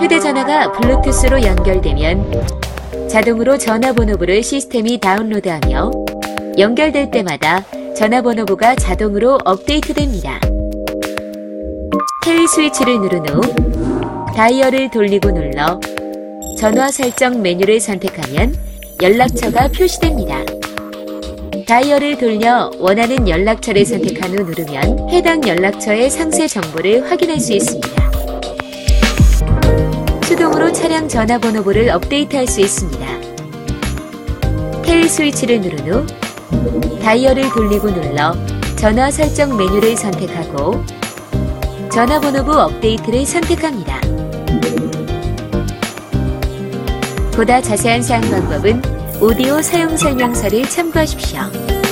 휴대전화가 블루투스로 연결되면 자동으로 전화번호부를 시스템이 다운로드하며 연결될 때마다 전화번호부가 자동으로 업데이트됩니다. K 스위치를 누른 후 다이얼을 돌리고 눌러 전화 설정 메뉴를 선택하면 연락처가 표시됩니다. 다이얼을 돌려 원하는 연락처를 선택한 후 누르면 해당 연락처의 상세 정보를 확인할 수 있습니다. 수동으로 차량 전화번호부를 업데이트할 수 있습니다. K 스위치를 누른 후 다이얼을 돌리고 눌러 전화 설정 메뉴를 선택하고 전화번호부 업데이트를 선택합니다. 보다 자세한 사용 방법은 오디오 사용 설명서를 참고하십시오.